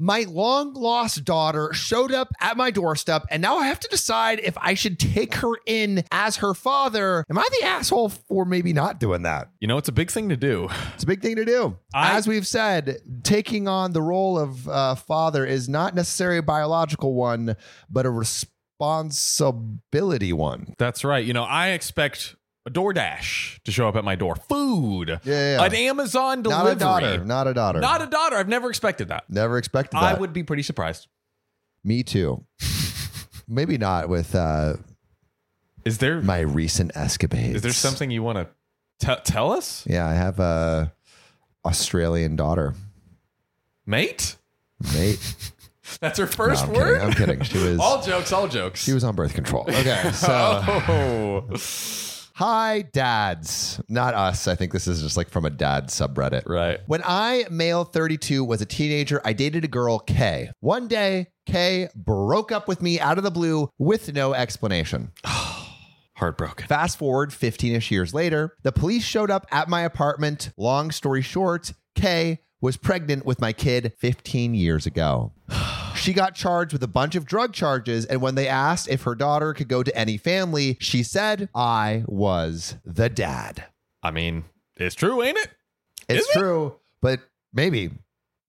My long lost daughter showed up at my doorstep, and now I have to decide if I should take her in as her father. Am I the asshole for maybe not doing that? You know, it's a big thing to do. It's a big thing to do. I- as we've said, taking on the role of uh, father is not necessarily a biological one, but a responsibility one. That's right. You know, I expect a DoorDash to show up at my door. Food. Yeah, yeah. An Amazon delivery. Not a daughter. Not a daughter. Not a daughter. I've never expected that. Never expected that. I would be pretty surprised. Me too. Maybe not with uh, Is there my recent escapades. is there something you want to tell us, Yeah, I have a Australian daughter. mate? Mate. That's her No, first I'm word. kidding. I'm kidding. She was all jokes, all jokes. she was on birth control. Okay, so oh, hi dads. Not us. I think this is just like from a dad subreddit. right. When I, male 32, was a teenager, I dated a girl, Kay. One day, Kay broke up with me out of the blue with no explanation. Heartbroken. Fast forward 15 ish years later, the police showed up at my apartment. Long story short, Kay was pregnant with my kid 15 years ago. She got charged with a bunch of drug charges, and when they asked if her daughter could go to any family, she said, I was the dad. I mean, it's true, ain't it? It's Is it? true, but maybe.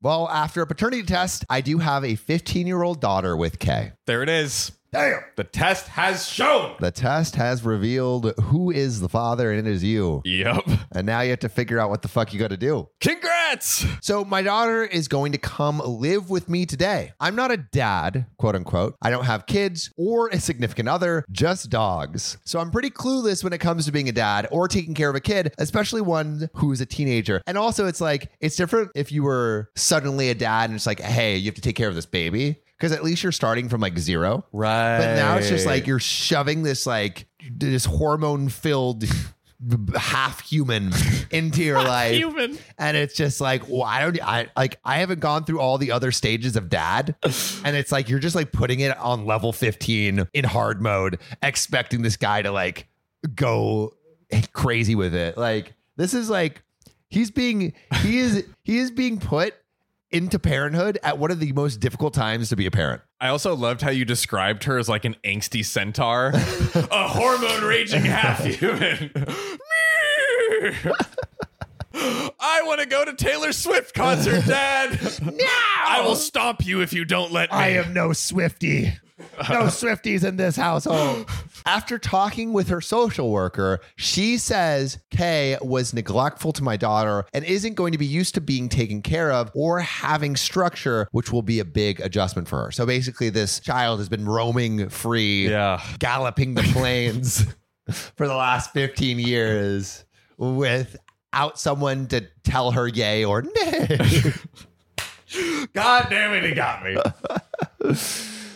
Well, after a paternity test, I do have a 15 year old daughter with Kay. There it is. Damn. The test has shown. The test has revealed who is the father, and it is you. Yep. And now you have to figure out what the fuck you got to do. Congrats. So, my daughter is going to come live with me today. I'm not a dad, quote unquote. I don't have kids or a significant other, just dogs. So, I'm pretty clueless when it comes to being a dad or taking care of a kid, especially one who's a teenager. And also, it's like, it's different if you were suddenly a dad and it's like, hey, you have to take care of this baby. Because at least you're starting from like zero. Right. But now it's just like you're shoving this like this hormone filled half human into your life. human. and it's just like well, I don't I like I haven't gone through all the other stages of dad. And it's like you're just like putting it on level 15 in hard mode expecting this guy to like go crazy with it. Like this is like he's being he is he is being put into parenthood at one of the most difficult times to be a parent I also loved how you described her as like an angsty centaur, a hormone raging half human. I want to go to Taylor Swift concert, Dad. now I will stomp you if you don't let me. I am no Swifty. No Swifties in this household. After talking with her social worker, she says Kay was neglectful to my daughter and isn't going to be used to being taken care of or having structure, which will be a big adjustment for her. So basically, this child has been roaming free, Yeah. galloping the plains for the last 15 years without someone to tell her yay or nay. God damn it, he got me.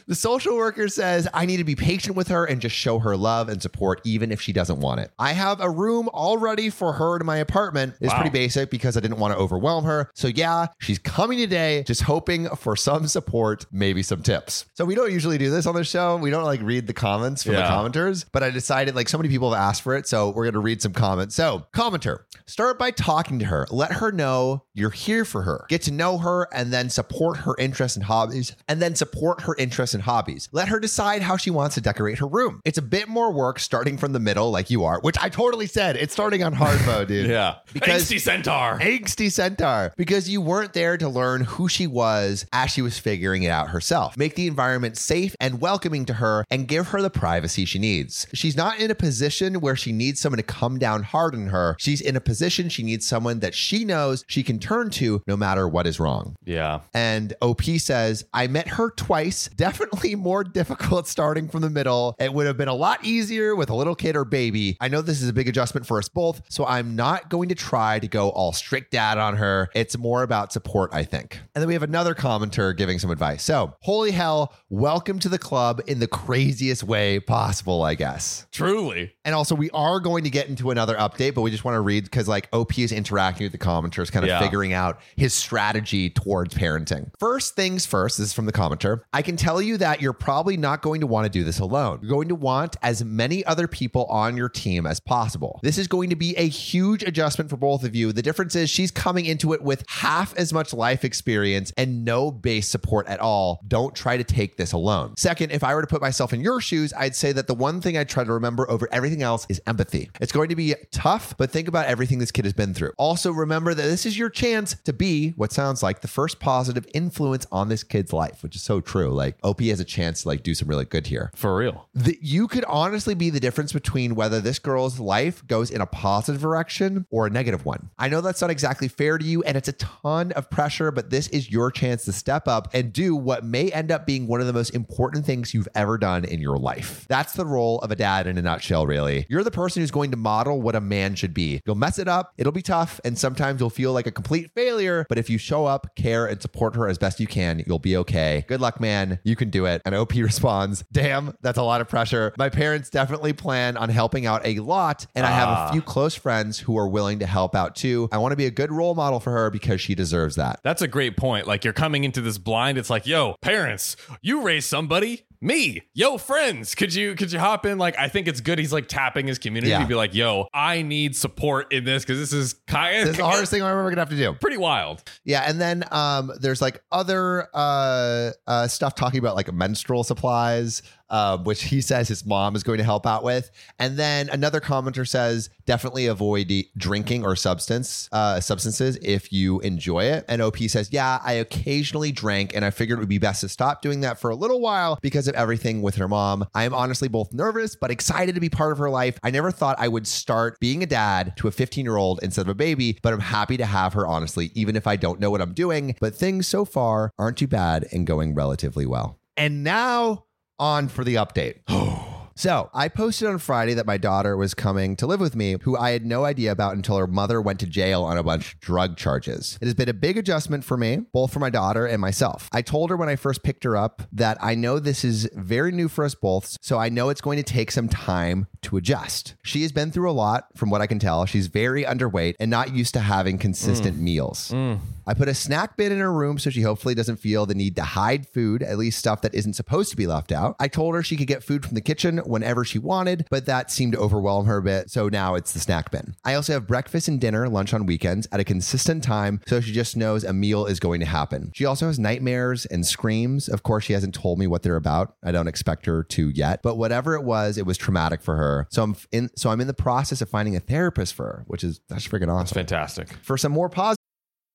The social worker says, I need to be patient with her and just show her love and support, even if she doesn't want it. I have a room all ready for her in my apartment. It's Wow. pretty basic because I didn't want to overwhelm her. So, yeah, she's coming today, just hoping for some support, maybe some tips. So, we don't usually do this on the show. We don't like read the comments from Yeah. the commenters, but I decided like so many people have asked for it. So, we're going to read some comments. So, commenter, start by talking to her. Let her know you're here for her. Get to know her and then support her interests and hobbies, and then support her interests and hobbies. Let her decide how she wants to decorate her room. It's a bit more work starting from the middle, like you are, which I totally said. It's starting on hard mode, dude. Yeah. Because- Angsty centaur. Angsty centaur because you weren't there to learn who she was as she was figuring it out herself. Make the environment safe and welcoming to her and give her the privacy she needs. She's not in a position where she needs someone to come down hard on her. She's in a position she needs someone that she knows she can turn to no matter what is wrong. Yeah. And OP says, I met her twice. Definitely more difficult starting from the middle. It would have been a lot easier with a little kid or baby. I know this is a big adjustment for us both, so I'm not going to try to go all strict dad on her. It's more about support, I think. And then we have another commenter giving some advice. So, holy hell, welcome to the club in the craziest way possible, I guess. Truly. And also, we are going to get into another update, but we just want to read because like OP is interacting with the commenters, kind of Yeah. figuring out his strategy towards parenting. First things first, this is from the commenter. I can tell you that, you're probably not going to want to do this alone. You're going to want as many other people on your team as possible. This is going to be a huge adjustment for both of you. The difference is she's coming into it with half as much life experience and no base support at all. Don't try to take this alone. Second, if I were to put myself in your shoes, I'd say that the one thing I try to remember over everything else is empathy. It's going to be tough, but think about everything this kid has been through. Also, remember that this is your chance to be what sounds like the first positive influence on this kid's life, which is so true. Like Has a chance to like do some really good here. For real. That you could honestly be the difference between whether this girl's life goes in a positive direction or a negative one. I know that's not exactly fair to you and it's a ton of pressure, but this is your chance to step up and do what may end up being one of the most important things you've ever done in your life. That's the role of a dad in a nutshell, really. You're the person who's going to model what a man should be. You'll mess it up, it'll be tough, and sometimes you'll feel like a complete failure, but if you show up, care, and support her as best you can, you'll be okay. Good luck, man. You can do it. And OP responds, Damn, that's a lot of pressure. My parents definitely plan on helping out a lot, and I have a few ah. close friends who are willing to help out too. I want to be a good role model for her because she deserves that. That's a great point. Like you're coming into this blind. It's like, yo, parents, you raise somebody. Me, yo, friends, could you could you hop in? Like, I think it's good. He's like tapping his community Yeah. to be like, yo, I need support in this because this is kind This is the hardest thing I'm ever gonna have to do. pretty wild. Yeah, and then um, there's like other uh, uh, stuff talking about like menstrual supplies, uh, which he says his mom is going to help out with. And then another commenter says definitely avoid drinking or substance uh, substances if you enjoy it. And OP says, yeah, I occasionally drank, and I figured it would be best to stop doing that for a little while because of everything with her mom. I am honestly both nervous but excited to be part of her life. I never thought I would start being a dad to a 15 year old instead of a baby, but I'm happy to have her, honestly, even if I don't know what I'm doing. But things so far aren't too bad and going relatively well. And now on for the update. So I posted on Friday that my daughter was coming to live with me, who I had no idea about until her mother went to jail on a bunch of drug charges. It has been a big adjustment for me, both for my daughter and myself. I told her when I first picked her up that I know this is very new for us both, so I know it's going to take some time to adjust. She has been through a lot, from what I can tell. She's very underweight and not used to having consistent mm. meals. Mm. I put a snack bin in her room so she hopefully doesn't feel the need to hide food, at least stuff that isn't supposed to be left out. I told her she could get food from the kitchen whenever she wanted, but that seemed to overwhelm her a bit, so now it's the snack bin. I also have breakfast and dinner, lunch on weekends at a consistent time, so she just knows a meal is going to happen. She also has nightmares and screams. Of course, she hasn't told me what they're about. I don't expect her to yet, but whatever it was, it was traumatic for her. So I'm in so I'm in the process of finding a therapist for her, which is that's freaking awesome. Fantastic. For some more positive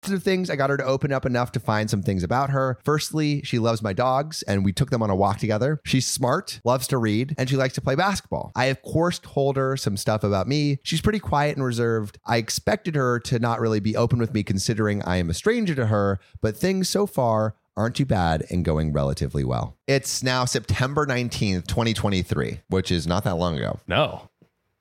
Positive things. I got her to open up enough to find some things about her. Firstly, she loves my dogs, and we took them on a walk together. She's smart, loves to read, and she likes to play basketball. I, of course, told her some stuff about me. She's pretty quiet and reserved. I expected her to not really be open with me, considering I am a stranger to her, but things so far aren't too bad and going relatively well. It's now September 19th, 2023, which is not that long ago. No.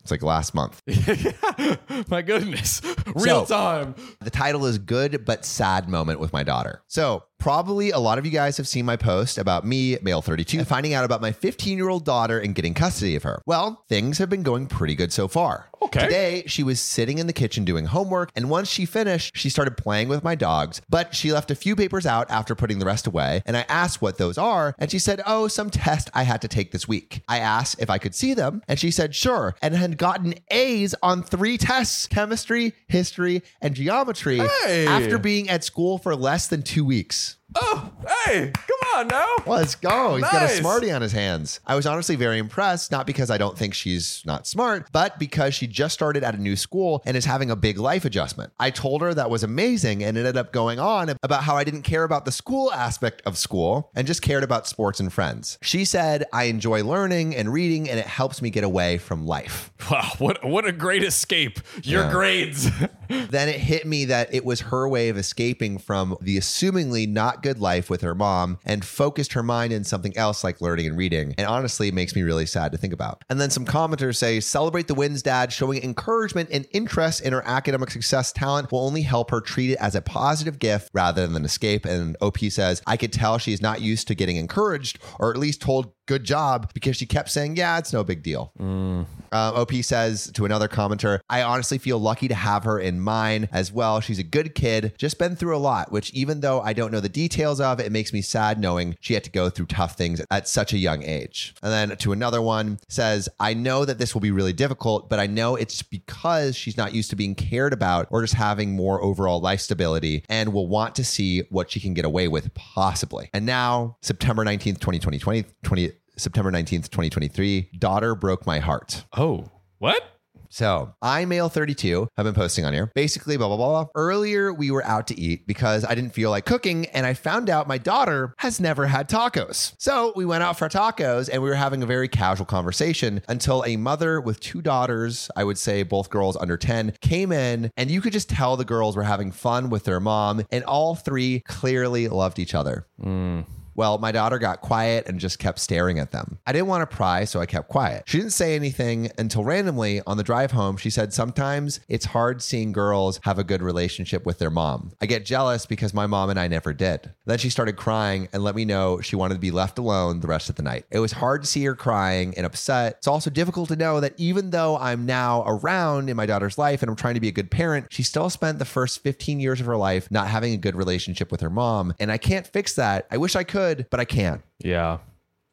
It's like last month. My goodness. Real So- time. The title is Good But Sad Moment with My Daughter. So, probably a lot of you guys have seen my post about me, male 32, finding out about my 15 year old daughter and getting custody of her. Well, things have been going pretty good so far. Okay. Today, she was sitting in the kitchen doing homework, and once she finished, she started playing with my dogs, but she left a few papers out after putting the rest away. And I asked what those are, and she said, Oh, some test I had to take this week. I asked if I could see them, and she said, Sure, and had gotten A's on three tests chemistry, history, and geometry Hey. after being at school for less than two weeks. Oh, hey, come on now. Let's go. He's got a Nice. smarty on his hands. I was honestly very impressed, not because I don't think she's not smart, but because she just started at a new school and is having a big life adjustment. I told her that was amazing and it ended up going on about how I didn't care about the school aspect of school and just cared about sports and friends. She said, I enjoy learning and reading and it helps me get away from life. Wow, what what a great escape. Your grades. then it hit me that it was her way of escaping from the assumingly not good life with her mom and focused her mind in something else like learning and reading. And honestly, it makes me really sad to think about. And then some commenters say, celebrate the wins, dad. Showing encouragement and interest in her academic success talent will only help her treat it as a positive gift rather than an escape. And OP says, I could tell she's not used to getting encouraged or at least told good job because she kept saying, yeah, it's no big deal. Mm. Um, OP says to another commenter, I honestly feel lucky to have her in mine as well. She's a good kid, just been through a lot, which even though I don't know the details of, it makes me sad knowing she had to go through tough things at such a young age. And then to another one says, I know that this will be really difficult, but I know it's because she's not used to being cared about or just having more overall life stability and will want to see what she can get away with possibly. And now, September 19th, 2020, 20, 20 September 19th, 2023, daughter broke my heart. Oh, what? So I male 32 have been posting on here. Basically, blah blah blah. blah. Earlier we were out to eat because I didn't feel like cooking, and I found out my daughter has never had tacos. So we went out for tacos and we were having a very casual conversation until a mother with two daughters, I would say both girls under 10, came in, and you could just tell the girls were having fun with their mom, and all three clearly loved each other. Hmm. Well, my daughter got quiet and just kept staring at them. I didn't want to pry, so I kept quiet. She didn't say anything until randomly on the drive home, she said, Sometimes it's hard seeing girls have a good relationship with their mom. I get jealous because my mom and I never did. Then she started crying and let me know she wanted to be left alone the rest of the night. It was hard to see her crying and upset. It's also difficult to know that even though I'm now around in my daughter's life and I'm trying to be a good parent, she still spent the first 15 years of her life not having a good relationship with her mom. And I can't fix that. I wish I could, but I can't Yeah.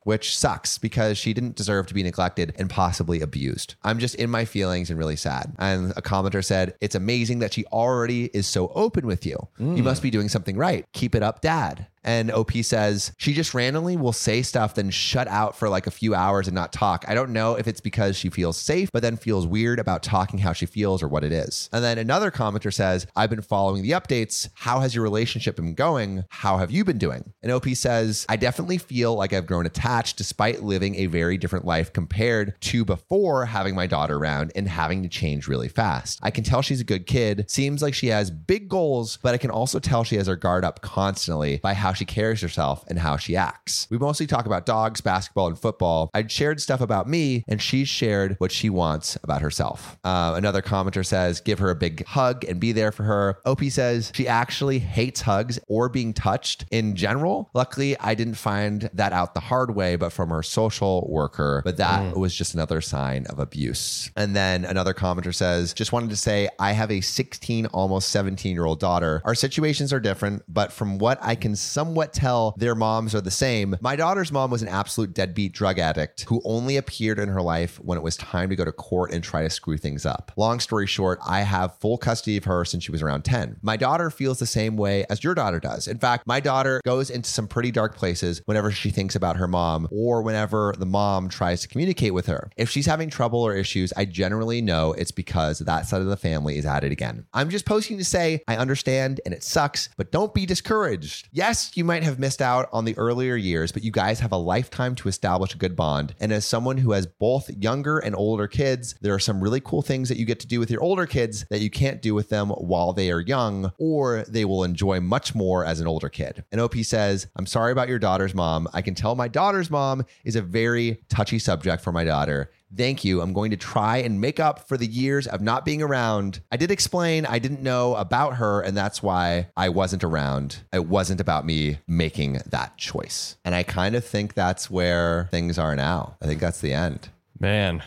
which sucks because she didn't deserve to be neglected and possibly abused. I'm just in my feelings and really sad. And a commenter said, It's amazing that she already is so open with you. You mm. must be doing something right. Keep it up, dad. And OP says she just randomly will say stuff, then shut out for like a few hours and not talk. I don't know if it's because she feels safe, but then feels weird about talking how she feels or what it is. And then another commenter says, I've been following the updates. How has your relationship been going? How have you been doing? And OP says, I definitely feel like I've grown attached despite living a very different life compared to before having my daughter around and having to change really fast. I can tell she's a good kid, seems like she has big goals, but I can also tell she has her guard up constantly by how she carries herself and how she acts. We mostly talk about dogs, basketball, and football. I'd shared stuff about me, and she shared what she wants about herself. Uh, another commenter says, give her a big hug and be there for her. OP says she actually hates hugs or being touched in general. Luckily, I didn't find that out the hard way, but from her social worker, but that was just another sign of abuse. And then another commenter says, just wanted to say, I have a 16, almost 17 year old daughter. Our situations are different, but from what I can somewhat tell, their moms are the same. My daughter's mom was an absolute deadbeat drug addict who only appeared in her life when it was time to go to court and try to screw things up. Long story short, I have full custody of her since she was around 10. My daughter feels the same way as your daughter does. In fact, my daughter goes into some pretty dark places whenever she thinks about her mom or whenever the mom tries to communicate with her. If she's having trouble or issues, I generally know it's because that side of the family is at it again. I'm just posting to say I understand and it sucks, but don't be discouraged. Yes, you might have missed out on the earlier years, but you guys have a lifetime to establish a good bond. And as someone who has both younger and older kids, there are some really cool things that you get to do with your older kids that you can't do with them while they are young, or they will enjoy much more as an older kid. And OP says, I'm sorry about your daughter's mom. I can tell my daughter's mom is a very touchy subject for my daughter. Thank you. I'm going to try and make up for the years of not being around. I did explain I didn't know about her, and that's why I wasn't around. It wasn't about me making that choice. And I kind of think that's where things are now. I think that's the end. Man.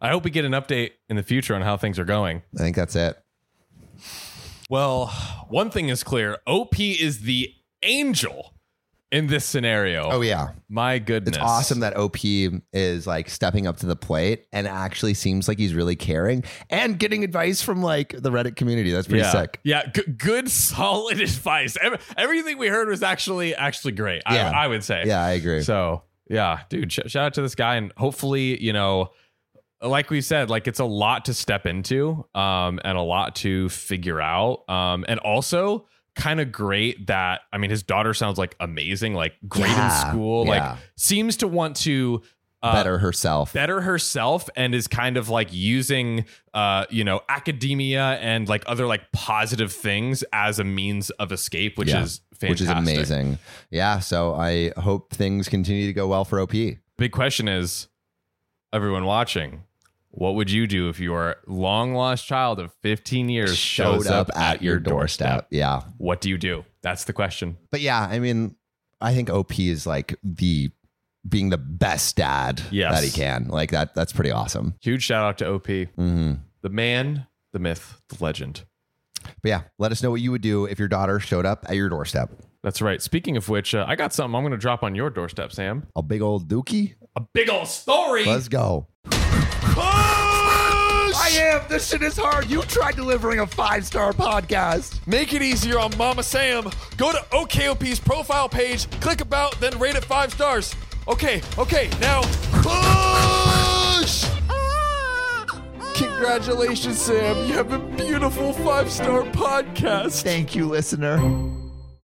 I hope we get an update in the future on how things are going. I think that's it. Well, one thing is clear OP is the angel in this scenario. Oh, yeah. My goodness. It's awesome that OP is like stepping up to the plate and actually seems like he's really caring and getting advice from like the Reddit community. That's pretty yeah. sick. Yeah, g- good, solid advice. Everything we heard was actually actually great. Yeah. I, I would say. Yeah, I agree. So yeah, dude, sh- shout out to this guy, and hopefully, you know, like we said, like it's a lot to step into, um, and a lot to figure out, um, and also kind of great that I mean, his daughter sounds like amazing, like great Yeah, in school, yeah. like seems to want to uh, better herself. better herself and is kind of like using uh you know academia and like other like positive things as a means of escape which Yeah. is fantastic. which is amazing. Yeah, so I hope things continue to go well for OP. big question is everyone watching what would you do if your long lost child of 15 years Showed up at your doorstep. Yeah. what do you do that's the question But yeah, I mean, I think OP is like the being the best dad Yes. that he can. Like that that's pretty awesome. huge shout out to op hmm the man the myth the legend But yeah, let us know what you would do if your daughter showed up at your doorstep. that's right speaking of which uh, i got something i'm gonna drop on your doorstep sam A big old dookie. a big old story Let's go. I am. This shit is hard. You tried delivering a five star podcast. Make it easier on Mama Sam. Go to OKOP's profile page, click about, then rate it five stars. Okay, okay, now push! Congratulations, Sam. You have a beautiful five star podcast. Thank you, listener.